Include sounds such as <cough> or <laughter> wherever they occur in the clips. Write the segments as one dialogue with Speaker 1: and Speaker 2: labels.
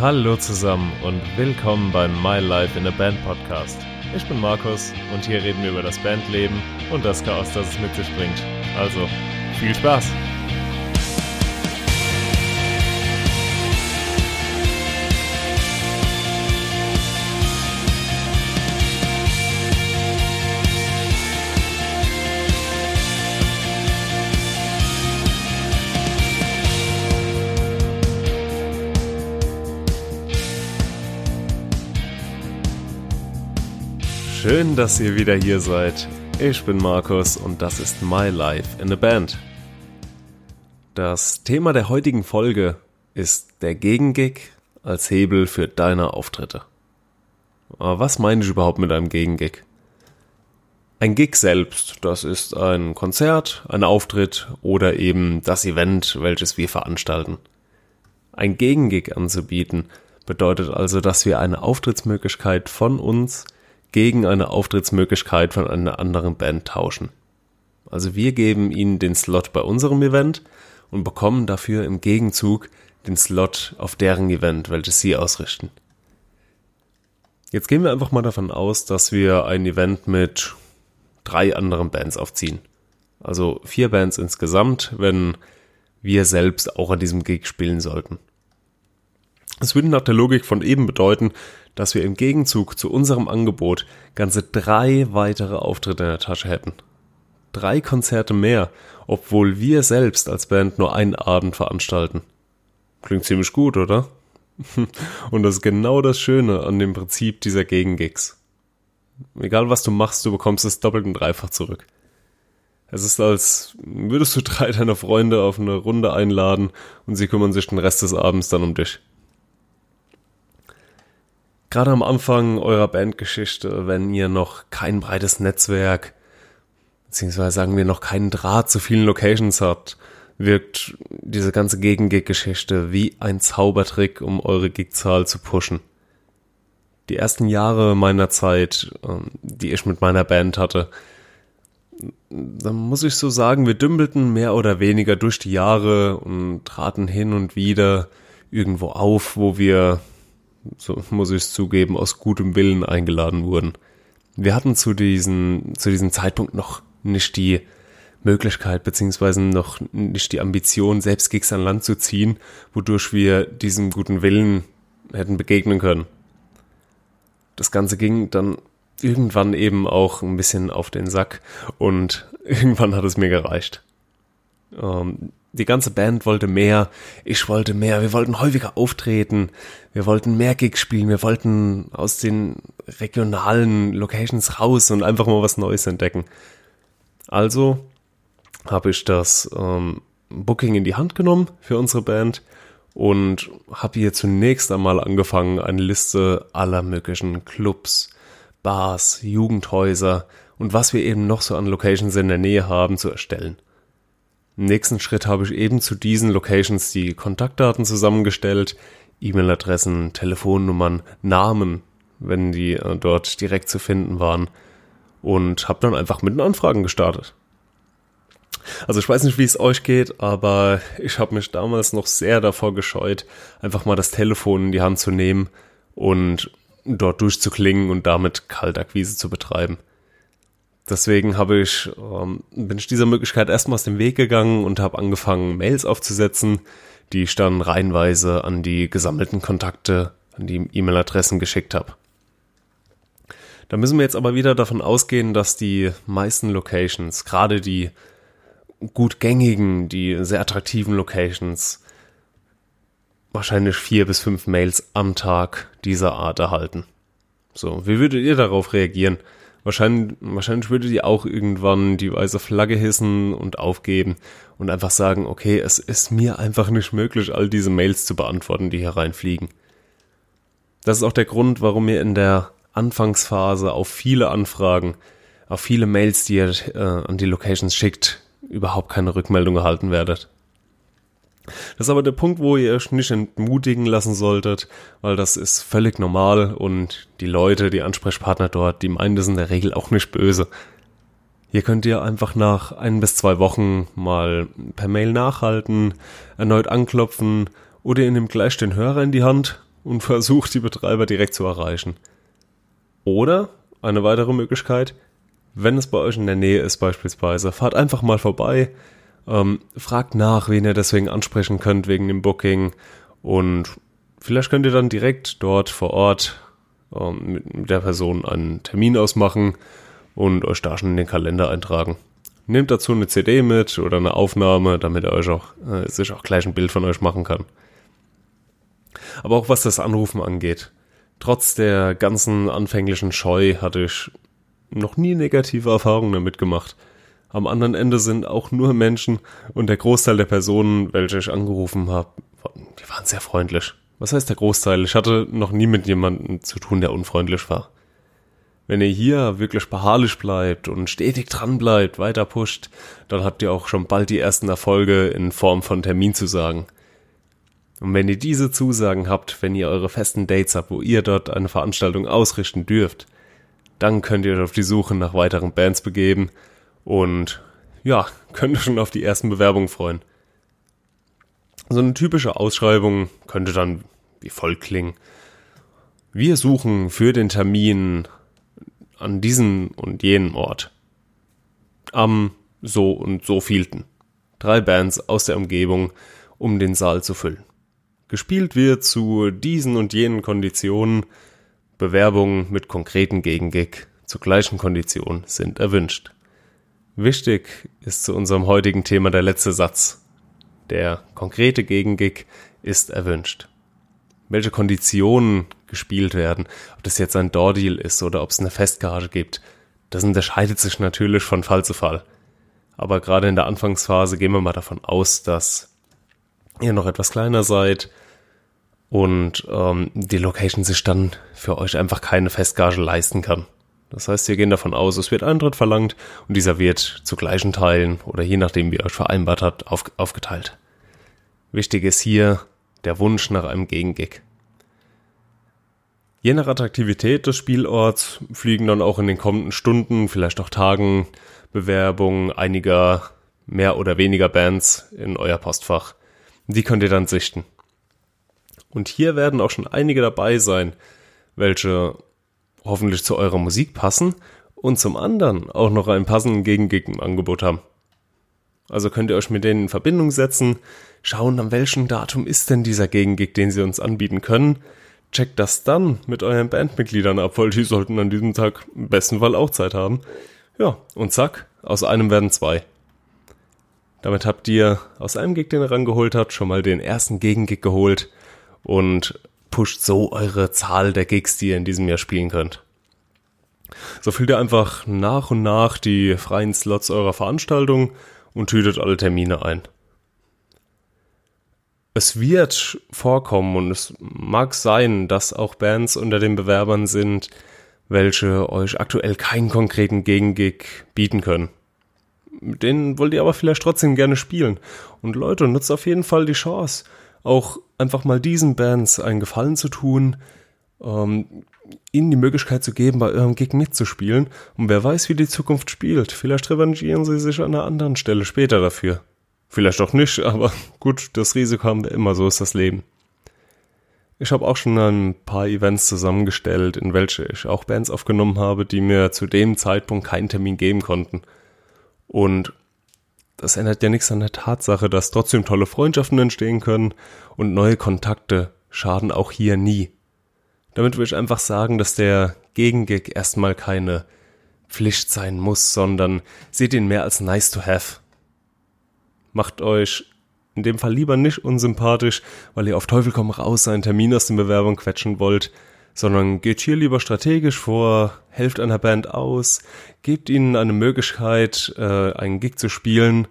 Speaker 1: Hallo zusammen und willkommen beim My Life in a Band Podcast. Ich bin Markus und hier reden wir über das Bandleben und das Chaos, das es mit sich bringt. Also, viel Spaß! Schön, dass ihr wieder hier seid. Ich bin Markus und das ist My Life in a Band. Das Thema der heutigen Folge ist der Gegengig als Hebel für deine Auftritte. Aber was meine ich überhaupt mit einem Gegengig? Ein Gig selbst, das ist ein Konzert, ein Auftritt oder eben das Event, welches wir veranstalten. Ein Gegengig anzubieten bedeutet also, dass wir eine Auftrittsmöglichkeit von uns gegen eine Auftrittsmöglichkeit von einer anderen Band tauschen. Also wir geben ihnen den Slot bei unserem Event und bekommen dafür im Gegenzug den Slot auf deren Event, welches sie ausrichten. Jetzt gehen wir einfach mal davon aus, dass wir ein Event mit drei anderen Bands aufziehen. Also vier Bands insgesamt, wenn wir selbst auch an diesem Gig spielen sollten. Es würde nach der Logik von eben bedeuten, dass wir im Gegenzug zu unserem Angebot ganze drei weitere Auftritte in der Tasche hätten. Drei Konzerte mehr, obwohl wir selbst als Band nur einen Abend veranstalten. Klingt ziemlich gut, oder? <laughs> Und das ist genau das Schöne an dem Prinzip dieser Gegengigs. Egal was du machst, du bekommst es doppelt und dreifach zurück. Es ist als würdest du drei deiner Freunde auf eine Runde einladen und sie kümmern sich den Rest des Abends dann um dich. Gerade am Anfang eurer Bandgeschichte, wenn ihr noch kein breites Netzwerk, beziehungsweise sagen wir noch keinen Draht zu vielen Locations habt, wirkt diese ganze Gegengig-Geschichte wie ein Zaubertrick, um eure Gigzahl zu pushen. Die ersten Jahre meiner Zeit, ähm, die ich mit meiner Band hatte, da muss ich so sagen, wir dümpelten mehr oder weniger durch die Jahre und traten hin und wieder irgendwo auf, wo wir so muss ich es zugeben, aus gutem Willen eingeladen wurden. Wir hatten zu diesem, zu diesem Zeitpunkt noch nicht die Möglichkeit beziehungsweise noch nicht die Ambition, selbst Gigs an Land zu ziehen, wodurch wir diesem guten Willen hätten begegnen können. Das Ganze ging dann irgendwann eben auch ein bisschen auf den Sack und <laughs> irgendwann hat es mir gereicht. Ähm, die ganze Band wollte mehr, ich wollte mehr, wir wollten häufiger auftreten, wir wollten mehr Gigs spielen, wir wollten aus den regionalen Locations raus und einfach mal was Neues entdecken. Also habe ich das ähm, Booking in die Hand genommen für unsere Band und habe hier zunächst einmal angefangen, eine Liste aller möglichen Clubs, Bars, Jugendhäuser und was wir eben noch so an Locations in der Nähe haben zu erstellen. Im nächsten Schritt habe ich eben zu diesen Locations die Kontaktdaten zusammengestellt, E-Mail-Adressen, Telefonnummern, Namen, wenn die äh, dort direkt zu finden waren und habe dann einfach mit den Anfragen gestartet. Also ich weiß nicht, wie es euch geht, aber ich habe mich damals noch sehr davor gescheut, einfach mal das Telefon in die Hand zu nehmen und dort durchzuklingen und damit Kaltakquise zu betreiben. Deswegen habe ich, ähm, bin ich dieser Möglichkeit erstmal aus dem Weg gegangen und habe angefangen, Mails aufzusetzen, die ich dann reihenweise an die gesammelten Kontakte, an die E-Mail-Adressen geschickt habe. Da müssen wir jetzt aber wieder davon ausgehen, dass die meisten Locations, gerade die gut gängigen, die sehr attraktiven Locations, wahrscheinlich vier bis fünf Mails am Tag dieser Art erhalten. So, wie würdet ihr darauf reagieren? Wahrscheinlich, wahrscheinlich würde die auch irgendwann die weiße Flagge hissen und aufgeben und einfach sagen, okay, es ist mir einfach nicht möglich, all diese Mails zu beantworten, die hier reinfliegen. Das ist auch der Grund, warum ihr in der Anfangsphase auf viele Anfragen, auf viele Mails, die ihr äh, an die Locations schickt, überhaupt keine Rückmeldung erhalten werdet. Das ist aber der Punkt, wo ihr euch nicht entmutigen lassen solltet, weil das ist völlig normal und die Leute, die Ansprechpartner dort, die meinen das in der Regel auch nicht böse. Hier könnt ihr einfach nach ein bis zwei Wochen mal per Mail nachhalten, erneut anklopfen oder ihr nehmt gleich den Hörer in die Hand und <laughs> versucht die Betreiber direkt zu erreichen. Oder eine weitere Möglichkeit, wenn es bei euch in der Nähe ist beispielsweise, fahrt einfach mal vorbei, ähm, fragt nach, wen ihr deswegen ansprechen könnt wegen dem Booking und vielleicht könnt ihr dann direkt dort vor Ort ähm, mit der Person einen Termin ausmachen und euch da schon in den Kalender eintragen. Nehmt dazu eine CD mit oder eine Aufnahme, damit er euch auch, äh, sich auch gleich ein Bild von euch machen kann. Aber auch was das Anrufen angeht. Trotz der ganzen anfänglichen Scheu hatte ich noch nie negative Erfahrungen damit gemacht. Am anderen Ende sind auch nur Menschen und der Großteil der Personen, welche ich angerufen habe, die waren sehr freundlich. Was heißt der Großteil? Ich hatte noch nie mit jemandem zu tun, der unfreundlich war. Wenn ihr hier wirklich beharrlich bleibt und stetig dran bleibt, weiter pusht, dann habt ihr auch schon bald die ersten Erfolge in Form von Terminzusagen. Und wenn ihr diese Zusagen habt, wenn ihr eure festen Dates habt, wo ihr dort eine Veranstaltung ausrichten dürft, dann könnt ihr auf die Suche nach weiteren Bands begeben und ja, <laughs> könnt ihr schon auf die ersten Bewerbungen freuen. So eine typische Ausschreibung könnte dann wie folgt klingen. Wir suchen für den Termin an diesen und jenen Ort. Am so und so vielten. Drei Bands aus der Umgebung, um den Saal zu füllen. Gespielt wird zu diesen und jenen Konditionen. Bewerbungen mit konkreten Gegengig zu gleichen Konditionen sind erwünscht. Wichtig ist zu unserem heutigen Thema der letzte Satz. Der konkrete Gegengig ist erwünscht. Welche Konditionen gespielt werden, ob das jetzt ein Door-Deal ist oder ob es eine Festgage gibt, das unterscheidet sich natürlich von Fall zu Fall. Aber gerade in der Anfangsphase gehen wir mal davon aus, dass ihr noch etwas kleiner seid und ähm, die Location sich dann für euch einfach keine Festgage leisten kann. Das heißt, wir gehen davon aus, es wird Eintritt verlangt und dieser wird zu gleichen Teilen oder je nachdem, wie ihr euch vereinbart habt, auf, aufgeteilt. Wichtig ist hier der Wunsch nach einem Gegengig. Je nach Attraktivität des Spielorts fliegen dann auch in den kommenden Stunden, vielleicht auch Tagen, Bewerbungen einiger mehr oder weniger Bands in euer Postfach. Die könnt ihr dann sichten. Und hier werden auch schon einige dabei sein, welche hoffentlich zu eurer Musik passen und zum anderen auch noch einen passenden Gegengig im Angebot haben. Also könnt ihr euch mit denen in Verbindung setzen, schauen, an welchem Datum ist denn dieser Gegengig, den sie uns anbieten können. Checkt das dann mit euren Bandmitgliedern ab, weil die sollten an diesem Tag im besten Fall auch Zeit haben. Ja, und zack, aus einem werden zwei. Damit habt ihr aus einem Gig, den ihr rangeholt habt, schon mal den ersten Gegengig geholt und pusht so eure Zahl der Gigs, die ihr in diesem Jahr spielen könnt. So füllt ihr einfach nach und nach die freien Slots eurer Veranstaltung und tütet alle Termine ein. Es wird vorkommen und es mag sein, dass auch Bands unter den Bewerbern sind, welche euch aktuell keinen konkreten Gegengig bieten können. Mit denen wollt ihr aber vielleicht trotzdem gerne spielen. Und Leute, nutzt auf jeden Fall die Chance auch einfach mal diesen Bands einen Gefallen zu tun, ähm, ihnen die Möglichkeit zu geben, bei eurem Gig mitzuspielen. Und wer weiß, wie die Zukunft spielt. Vielleicht revanchieren sie sich an einer anderen Stelle später dafür. Vielleicht auch nicht, aber <laughs> gut, das Risiko haben wir immer, so ist das Leben. Ich habe auch schon ein paar Events zusammengestellt, in welche ich auch Bands aufgenommen habe, die mir zu dem Zeitpunkt keinen Termin geben konnten. Und das ändert ja nichts an der Tatsache, dass trotzdem tolle Freundschaften entstehen können und neue Kontakte schaden auch hier nie. Damit will ich einfach sagen, dass der Gegengig erstmal keine Pflicht sein muss, sondern seht ihn mehr als nice to have. Macht euch in dem Fall lieber nicht unsympathisch, weil ihr auf Teufel komm raus einen Termin aus den Bewerbungen quetschen wollt, sondern geht hier lieber strategisch vor, helft einer Band aus, gebt ihnen eine Möglichkeit, äh, einen Gig zu spielen,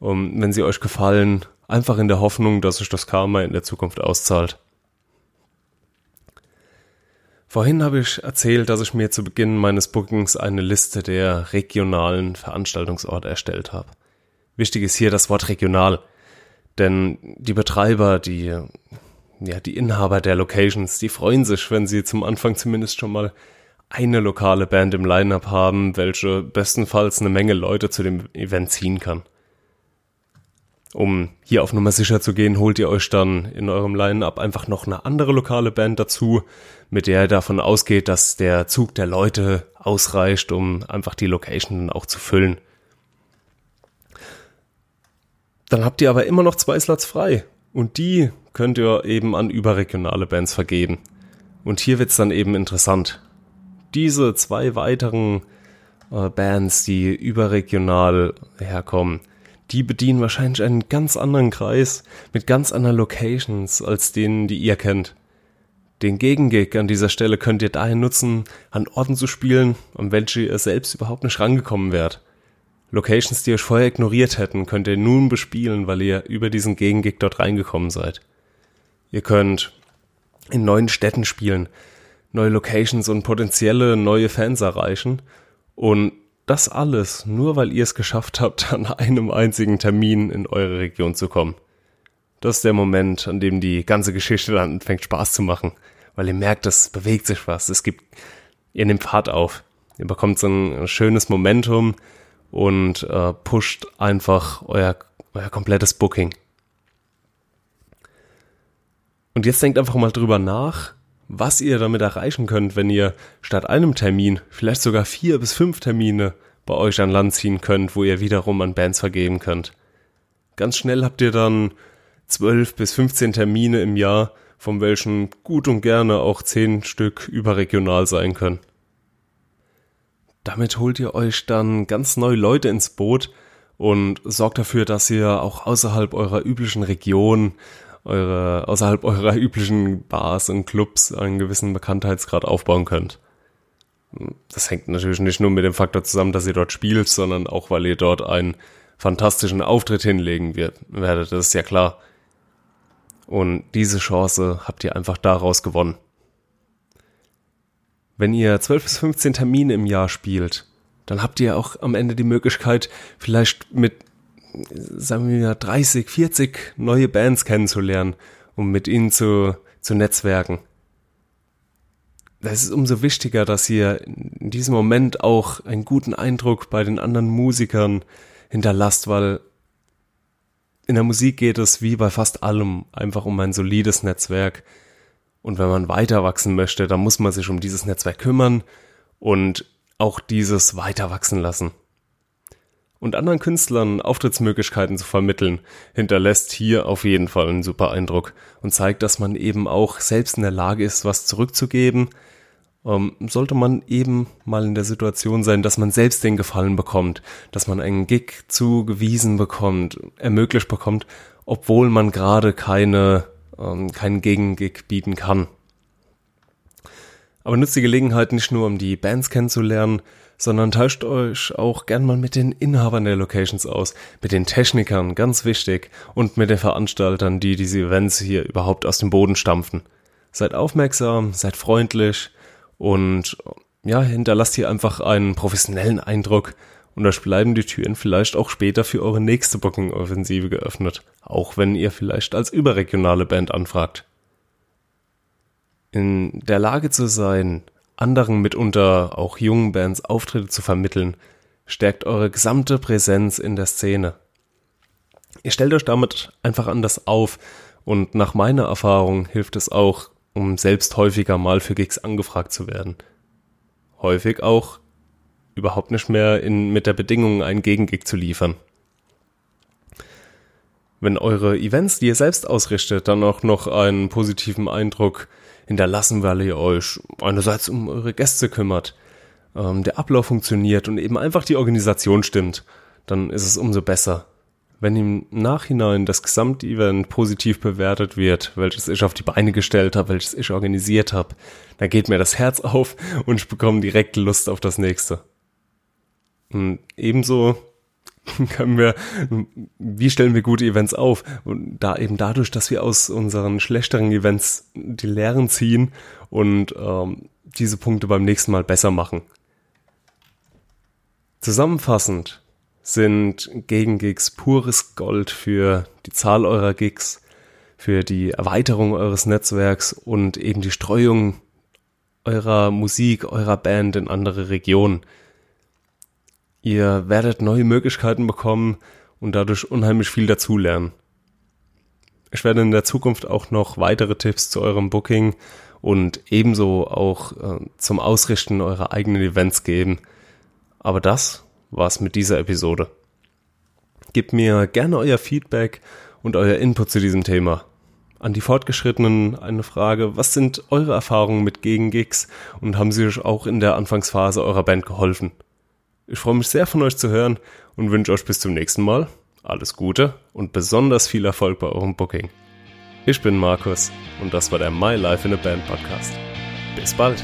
Speaker 1: um, wenn sie euch gefallen, einfach in der Hoffnung, dass sich das Karma in der Zukunft auszahlt. Vorhin habe ich erzählt, dass ich mir zu Beginn meines Bookings eine Liste der regionalen Veranstaltungsorte erstellt habe. Wichtig ist hier das Wort regional, denn die Betreiber, die ja, die Inhaber der Locations, die freuen sich, wenn sie zum Anfang zumindest schon mal eine lokale Band im Lineup haben, welche bestenfalls eine Menge Leute zu dem Event ziehen kann. Um hier auf Nummer sicher zu gehen, holt ihr euch dann in eurem Line-Up einfach noch eine andere lokale Band dazu, mit der ihr davon ausgeht, dass der Zug der Leute ausreicht, um einfach die Location auch zu füllen. Dann habt ihr aber immer noch zwei Slots frei und die könnt ihr eben an überregionale Bands vergeben. Und hier wird's dann eben interessant. Diese zwei weiteren äh, Bands, die überregional herkommen, die bedienen wahrscheinlich einen ganz anderen Kreis mit ganz anderen Locations als denen, die ihr kennt. Den Gegengig an dieser Stelle könnt ihr dahin nutzen, an Orten zu spielen, an welche ihr selbst überhaupt nicht rangekommen wärt. Locations, die euch vorher ignoriert hätten, könnt ihr nun bespielen, weil ihr über diesen Gegengig dort reingekommen seid. Ihr könnt in neuen Städten spielen, neue Locations und potenzielle neue Fans erreichen und das alles nur, weil ihr es geschafft habt, an einem einzigen Termin in eure Region zu kommen. Das ist der Moment, an dem die ganze Geschichte dann anfängt Spaß zu machen, weil ihr merkt, es bewegt sich was, es gibt, ihr nehmt Fahrt auf, ihr bekommt so ein schönes Momentum und äh, pusht einfach euer, euer komplettes Booking. Und jetzt denkt einfach mal drüber nach, was ihr damit erreichen könnt, wenn ihr statt einem Termin vielleicht sogar vier bis fünf Termine bei euch an Land ziehen könnt, wo ihr wiederum an Bands vergeben könnt. Ganz schnell habt ihr dann zwölf bis 15 Termine im Jahr, von welchen gut und gerne auch zehn Stück überregional sein können. Damit holt ihr euch dann ganz neue Leute ins Boot und sorgt dafür, dass ihr auch außerhalb eurer üblichen Region eure, außerhalb eurer üblichen Bars und Clubs einen gewissen Bekanntheitsgrad aufbauen könnt. Das hängt natürlich nicht nur mit dem Faktor zusammen, dass ihr dort spielt, sondern auch, weil ihr dort einen fantastischen Auftritt hinlegen wird, werdet, das ist ja klar. Und diese Chance habt ihr einfach daraus gewonnen. Wenn ihr 12 bis 15 Termine im Jahr spielt, dann habt ihr auch am Ende die Möglichkeit, vielleicht mit sagen wir 30, 40 neue Bands kennenzulernen, um mit ihnen zu, zu netzwerken. Das ist umso wichtiger, dass ihr in diesem Moment auch einen guten Eindruck bei den anderen Musikern hinterlasst, weil in der Musik geht es wie bei fast allem einfach um ein solides Netzwerk. Und wenn man weiter wachsen möchte, dann muss man sich um dieses Netzwerk kümmern und auch dieses weiter wachsen lassen und anderen Künstlern Auftrittsmöglichkeiten zu vermitteln, hinterlässt hier auf jeden Fall einen super Eindruck und zeigt, dass man eben auch selbst in der Lage ist, was zurückzugeben. Ähm, sollte man eben mal in der Situation sein, dass man selbst den Gefallen bekommt, dass man einen Gig zugewiesen bekommt, ermöglicht bekommt, obwohl man gerade keine, ähm, keinen Gegengig bieten kann. Aber nutzt die Gelegenheit nicht nur, um die Bands kennenzulernen, sondern tauscht euch auch gern mal mit den Inhabern der Locations aus, mit den Technikern, ganz wichtig, und mit den Veranstaltern, die diese Events hier überhaupt aus dem Boden stampfen. Seid aufmerksam, seid freundlich und ja, hinterlasst hier einfach einen professionellen Eindruck und euch bleiben die Türen vielleicht auch später für eure nächste Booking-Offensive geöffnet, auch wenn ihr vielleicht als überregionale Band anfragt. In der Lage zu sein, anderen mitunter auch jungen Bands Auftritte zu vermitteln, stärkt eure gesamte Präsenz in der Szene. Ihr stellt euch damit einfach anders auf und nach meiner Erfahrung hilft es auch, um selbst häufiger mal für Gigs angefragt zu werden. Häufig auch überhaupt nicht mehr in, mit der Bedingung, einen Gegengig zu liefern. Wenn eure Events, die ihr selbst ausrichtet, dann auch noch einen positiven Eindruck hinterlassen, weil ihr euch einerseits um eure Gäste kümmert, ähm, der Ablauf funktioniert und eben einfach die Organisation stimmt, dann ist es umso besser. Wenn im Nachhinein das Gesamtevent positiv bewertet wird, welches ich auf die Beine gestellt habe, welches ich organisiert habe, dann geht mir das Herz auf und ich bekomme direkt Lust auf das nächste. Und ebenso <laughs> können wir, wie stellen wir gute Events auf? Und da eben dadurch, dass wir aus unseren schlechteren Events die Lehren ziehen und ähm, diese Punkte beim nächsten Mal besser machen. Zusammenfassend sind Gegengigs pures Gold für die Zahl eurer Gigs, für die Erweiterung eures Netzwerks und eben die Streuung eurer Musik, eurer Band in andere Regionen. Ihr werdet neue Möglichkeiten bekommen und dadurch unheimlich viel dazulernen. Ich werde in der Zukunft auch noch weitere Tipps zu eurem Booking und ebenso auch äh, zum Ausrichten eurer eigenen Events geben. Aber das war's mit dieser Episode. Gebt mir gerne euer Feedback und euer Input zu diesem Thema. An die Fortgeschrittenen eine Frage, was sind eure Erfahrungen mit Gegengigs und haben sie euch auch in der Anfangsphase eurer Band geholfen? Ich freue mich sehr von euch zu hören und wünsche euch bis zum nächsten Mal alles Gute und besonders viel Erfolg bei eurem Booking. Ich bin Markus und das war der My Life in a Band Podcast. Bis bald!